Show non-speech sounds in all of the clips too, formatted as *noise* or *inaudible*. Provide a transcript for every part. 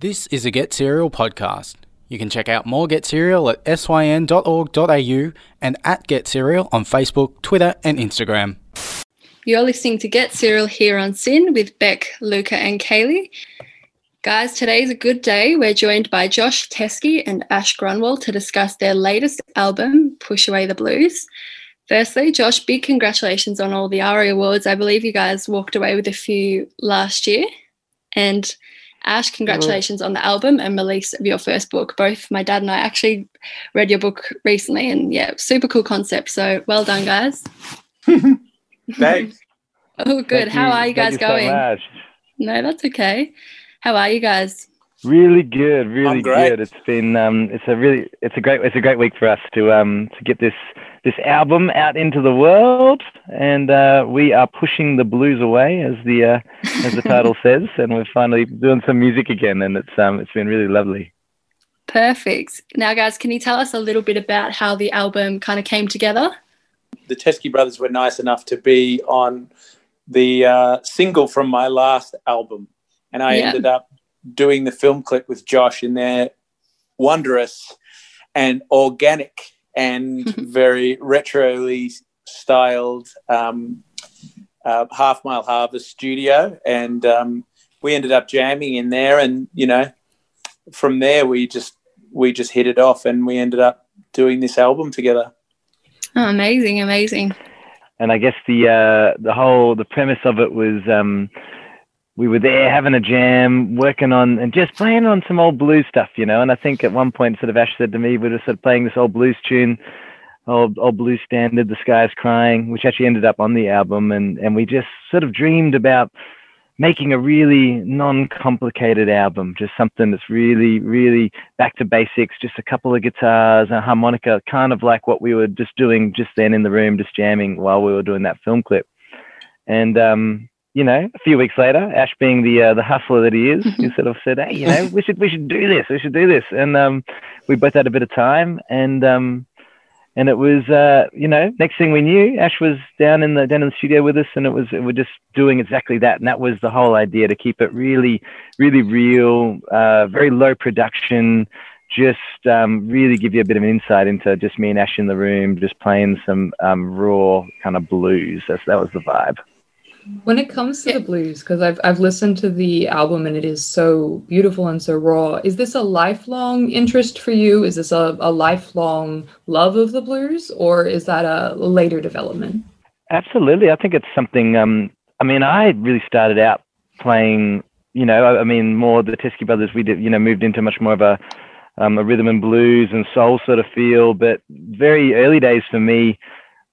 This is a Get Serial podcast. You can check out more Get Serial at syn.org.au and at Get Serial on Facebook, Twitter, and Instagram. You're listening to Get Serial here on SYN with Beck, Luca, and Kaylee. Guys, today's a good day. We're joined by Josh Teskey and Ash Grunwald to discuss their latest album, Push Away the Blues. Firstly, Josh, big congratulations on all the ARIA awards. I believe you guys walked away with a few last year. And Ash, congratulations on the album and release of your first book. Both my dad and I actually read your book recently, and yeah, super cool concept. So well done, guys. *laughs* Thanks. *laughs* oh, good. Thank How you- are you guys you so going? much. no, that's okay. How are you guys? Really good, really good. It's been um, it's a really it's a great it's a great week for us to um to get this this album out into the world, and uh, we are pushing the blues away, as the uh, as the title *laughs* says, and we're finally doing some music again, and it's um it's been really lovely. Perfect. Now, guys, can you tell us a little bit about how the album kind of came together? The Teskey brothers were nice enough to be on the uh, single from my last album, and I Yeah. ended up doing the film clip with Josh in their wondrous and organic and *laughs* very retroly styled um, uh, Half Mile Harvest studio, and um, we ended up jamming in there, and you know, from there we just we just hit it off, and we ended up doing this album together. Oh, amazing, amazing. and I guess the uh, the whole the premise of it was um, we were there having a jam, working on and just playing on some old blues stuff, you know. And I think at one point, sort of Ash said to me, we were sort of playing this old blues tune, old old blues standard, "The Sky Is Crying," which actually ended up on the album, and and we just sort of dreamed about making a really non-complicated album, just something that's really, really back to basics, just a couple of guitars, a harmonica, kind of like what we were just doing just then in the room, just jamming while we were doing that film clip. And um, you know, a few weeks later, Ash being the uh, the hustler that he is, *laughs* he sort of said, "Hey, you know, we should we should do this. We should do this." And um, we both had a bit of time, and um, and it was uh, you know next thing we knew ash was down in the down in the studio with us and it was we're just doing exactly that and that was the whole idea to keep it really really real uh, very low production just um, really give you a bit of an insight into just me and ash in the room just playing some um, raw kind of blues That's, that was the vibe When it comes to Yeah. the blues, because I've I've listened to the album and it is so beautiful and so raw. Is this a lifelong interest for you? Is this a, a lifelong love of the blues, or is that a later development? Absolutely. I think it's something. Um, I mean, I really started out playing. You know, I, I mean, more the Teskey Brothers. We did, you know, moved into much more of a um, a rhythm and blues and soul sort of feel. But very early days for me,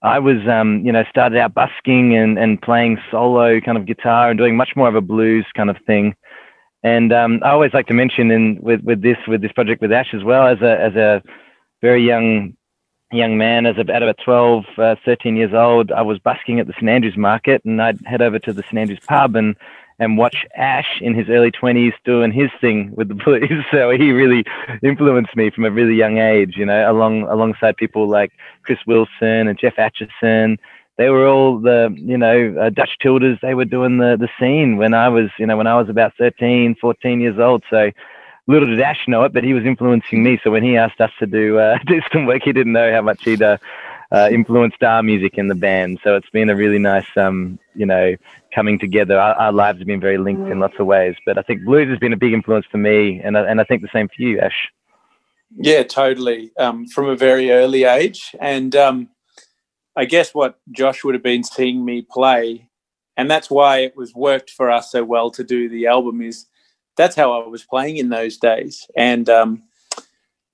I was, um, you know, started out busking and and playing solo kind of guitar and doing much more of a blues kind of thing. And um, I always like to mention in with with this with this project with Ash as well as a as a very young young man as about about 12 uh, 13 years old i was busking at the st andrews market and i'd head over to the st andrews pub and and watch ash in his early 20s doing his thing with the blues *laughs* so he really influenced me from a really young age you know along alongside people like chris wilson and geoff achison they were all the you know uh, dutch Tilders. they were doing the the scene when i was you know when i was about 13 14 years old so little did Ash know it, but he was influencing me. So when he asked us to do uh, *laughs* do some work, he didn't know how much he'd uh, uh, influenced our music in the band. So it's been a really nice, um, you know, coming together. Our, our lives have been very linked in lots of ways. But I think blues has been a big influence for me, and I- and I think the same for you, Ash. Yeah, totally. Um, from a very early age. And um, I guess what Josh would have been seeing me play, and that's why it was worked for us so well to do the album, is that's how I was playing in those days. And um,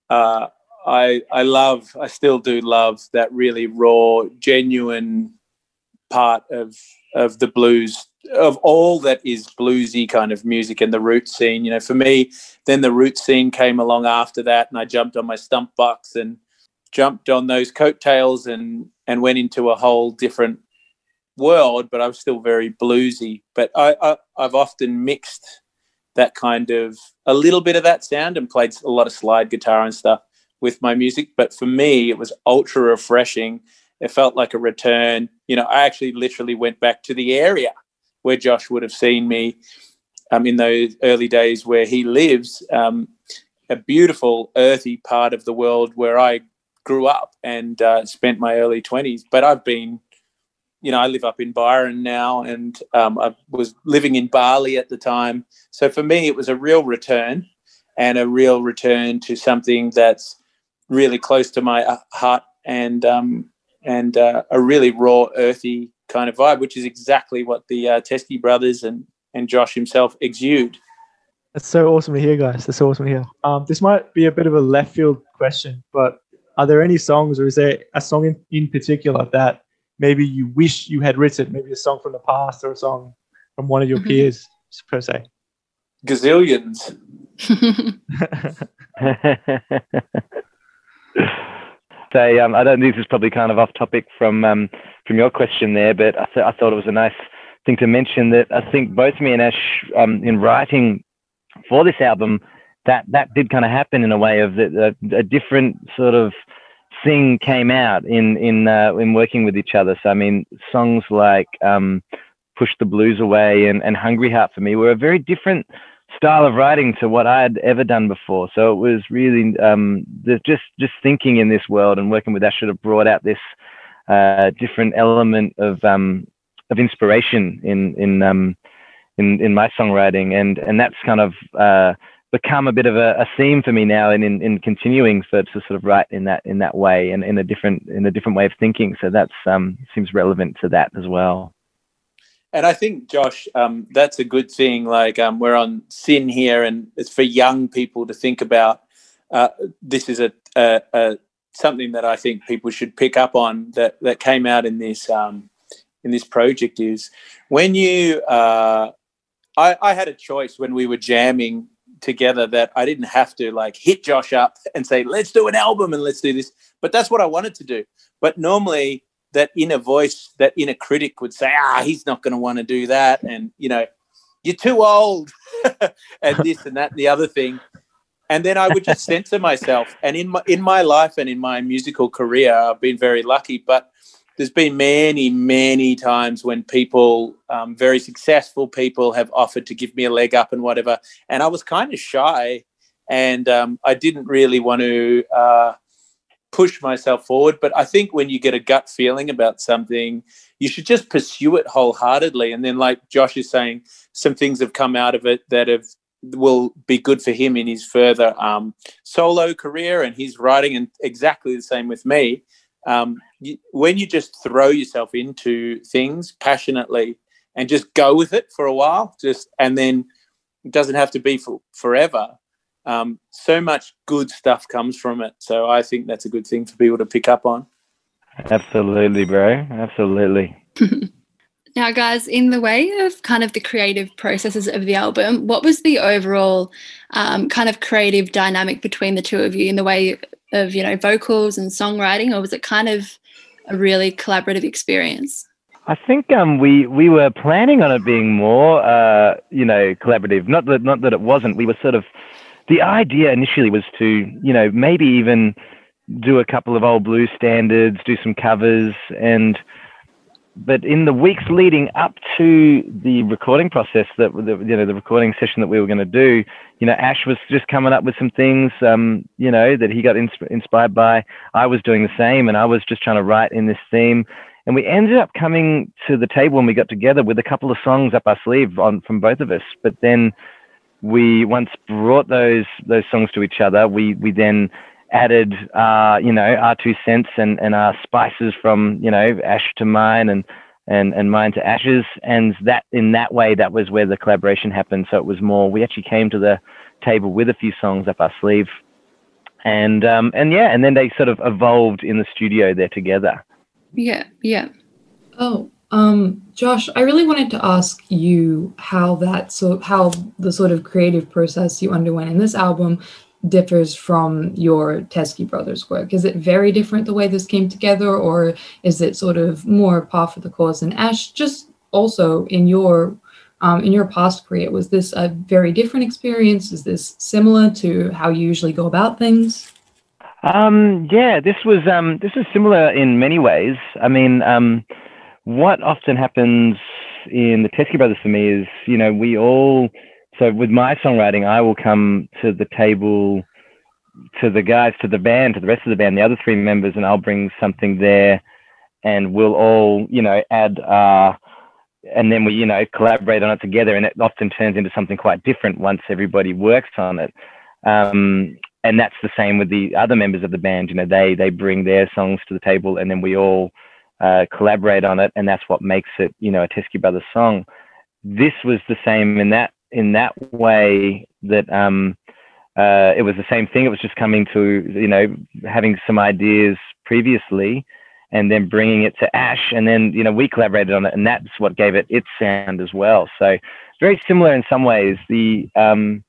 uh, I, I love, I still do love that really raw, genuine part of of the blues of all that is bluesy kind of music and the root scene. You know, for me, then the root scene came along after that, and I jumped on my stomp box and jumped on those coattails and and went into a whole different world. But I was still very bluesy. But I, I I've often mixed that kind of a little bit of that sound and played a lot of slide guitar and stuff with my music. But for me, it was ultra refreshing. It felt like a return. You know, I actually literally went back to the area where Josh would have seen me um, in those early days where he lives, um, a beautiful earthy part of the world where I grew up and uh, spent my early 20s. But I've been, you know, I live up in Byron now and um, I was living in Bali at the time. So for me, it was a real return and a real return to something that's really close to my uh, heart and um, and uh, a really raw, earthy kind of vibe, which is exactly what the uh, Teskey brothers and and Josh himself exude. That's so awesome to hear, guys. That's awesome to hear. Um, this might be a bit of a left field question, but are there any songs, or is there a song in, in particular that maybe you wish you had written? Maybe a song from the past or a song from one of your mm-hmm. peers, per se. Gazillions. *laughs* *laughs* *laughs* so um, I don't this is probably kind of off topic from um, from your question there, but I, th- I thought it was a nice thing to mention that I think both me and Ash, um, in writing for this album, that that did kind of happen in a way of that a, different sort of thing came out in in uh, in working with each other. So I mean, songs like um, "Push the Blues Away" and, and "Hungry Heart" for me were a very different style of writing to what I had ever done before. So it was really um, just just thinking in this world and working with that should have brought out this uh, different element of um, of inspiration in in um, in in my songwriting, and and that's kind of uh, become a bit of a, a, theme for me now, and in, in continuing for to sort of write in that in that way, and in a different in a different way of thinking. So that's um, seems relevant to that as well. And I think, Josh, um, that's a good thing. Like um, we're on SYN here, and it's for young people to think about. Uh, this is a, a, a, something that I think people should pick up on that that came out in this um, in this project is when you. Uh, I, I had a choice when we were jamming together that I didn't have to like hit Josh up and say, let's do an album and let's do this. But that's what I wanted to do. But normally that inner voice, that inner critic would say, ah, he's not going to want to do that. And, you know, you're too old *laughs* and this and that and the other thing. And then I would just censor myself. And in my, in my life and in my musical career, I've been very lucky, but there's been many, many times when people, um, very successful people, have offered to give me a leg up and whatever. And I was kind of shy and um, I didn't really want to uh, push myself forward. But I think when you get a gut feeling about something, you should just pursue it wholeheartedly. And then, like Josh is saying, some things have come out of it that have will be good for him in his further um, solo career and his writing, and exactly the same with me. Um, you, when you just throw yourself into things passionately and just go with it for a while, just and then it doesn't have to be for forever um, so much good stuff comes from it. So I think that's a good thing for people to pick up on. Absolutely, bro. Absolutely. *laughs* now, guys, in the way of kind of the creative processes of the album, what was the overall um, kind of creative dynamic between the two of you in the way of, you know, vocals and songwriting, or was it kind of a really collaborative experience? I think um, we we were planning on it being more, uh, you know, collaborative. Not that not that it wasn't. We were sort of the idea initially was to, you know, maybe even do a couple of old blues standards, do some covers, and but in the weeks leading up to the recording process, that the, you know the recording session that we were going to do, you know, Ash was just coming up with some things, um, you know, that he got insp- inspired by. I was doing the same, and I was just trying to write in this theme. And we ended up coming to the table when we got together with a couple of songs up our sleeve on from both of us. But then we once brought those those songs to each other, we we then added uh, you know our two cents and and our spices from you know ash to mine and and and mine to Ash's. And that in that way that was where the collaboration happened. So it was more we actually came to the table with a few songs up our sleeve. And um and yeah and then they sort of evolved in the studio there together. Yeah yeah. Oh um, Josh, I really wanted to ask you how that so how the sort of creative process you underwent in this album differs from your Teskey brothers work. Is it very different the way this came together, or is it sort of more par for the course? And Ash, just also in your um, in your past career, was this a very different experience? Is this similar to how you usually go about things? Um, yeah, this was um, this is similar in many ways. I mean. Um, what often happens in the Teskey Brothers for me is, you know, we all so with my songwriting, I will come to the table to the guys, to the band, to the rest of the band, the other three members, and I'll bring something there, and we'll all, you know, add, uh, and then we, you know, collaborate on it together, and it often turns into something quite different once everybody works on it. Um, and that's the same with the other members of the band. You know, they they bring their songs to the table, and then we all uh, collaborate on it, and that's what makes it, you know, a Teskey Brothers song. This was the same in that in that way that um, uh, it was the same thing. It was just coming to, you know, having some ideas previously and then bringing it to Ash. And then, you know, we collaborated on it and that's what gave it its sound as well. So very similar in some ways. The, um,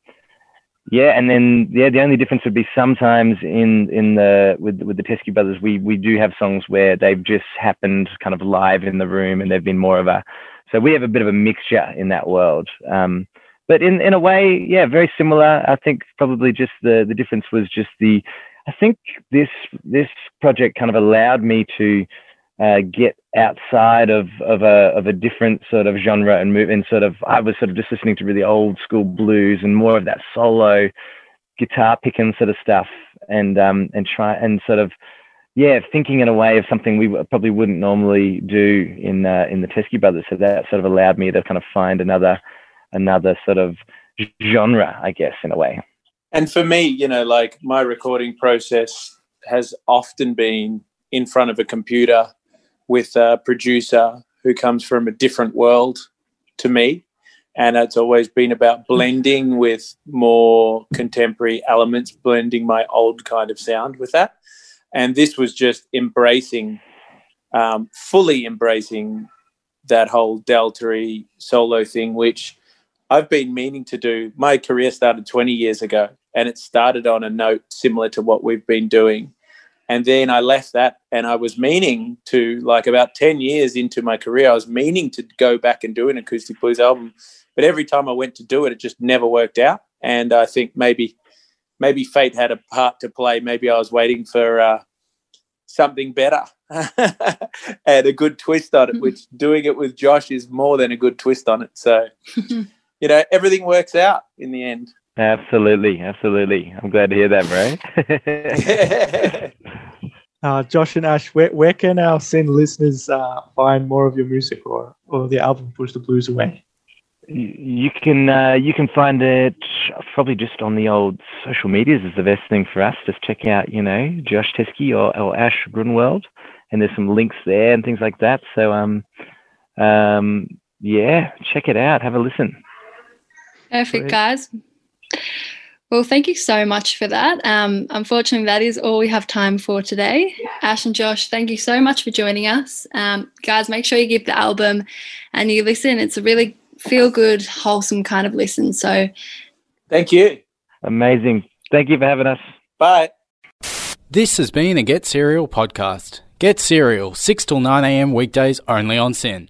yeah, and then yeah, the only difference would be sometimes in in the with with the Teskey brothers, we we do have songs where they've just happened kind of live in the room, and they've been more of a. So we have a bit of a mixture in that world. Um, but in in a way, yeah, very similar. I think probably just the the difference was just the. I think this this project kind of allowed me to uh, get outside of of a of a different sort of genre and move and sort of I was sort of just listening to really old school blues and more of that solo guitar picking sort of stuff and um and try and sort of yeah thinking in a way of something we probably wouldn't normally do in uh, in the Teskey Brothers so that sort of allowed me to kind of find another another sort of genre, I guess, in a way. And for me, you know, like my recording process has often been in front of a computer with a producer who comes from a different world to me. And it's always been about blending with more contemporary elements, blending my old kind of sound with that. And this was just embracing, um, fully embracing that whole Delta solo thing, which I've been meaning to do. My career started 20 years ago and it started on a note similar to what we've been doing. And then I left that and I was meaning to, like about 10 years into my career, I was meaning to go back and do an acoustic blues album. But every time I went to do it, it just never worked out. And I think maybe, maybe fate had a part to play. Maybe I was waiting for uh, something better *laughs* and a good twist on it, which doing it with Josh is more than a good twist on it. So *laughs* you know, everything works out in the end. Absolutely, absolutely. I'm glad to hear that, bro. *laughs* uh, Josh and Ash, where, where can our SYN listeners uh, find more of your music or, or the album Push the Blues Away? You can uh, you can find it probably just on the old social medias is the best thing for us. Just check out you know Josh Teskey or, or Ash Grunwald, and there's some links there and things like that. So um um yeah, check it out. Have a listen. Perfect, Great. guys. Well, thank you so much for that. Um, unfortunately, that is all we have time for today. Ash and Josh, thank you so much for joining us. Um, guys, make sure you give the album and you listen. It's a really feel good, wholesome kind of listen. So, thank you. Amazing. Thank you for having us. Bye. This has been a Get Serial podcast. Get Serial, 6 till 9 a.m. weekdays only on SYN.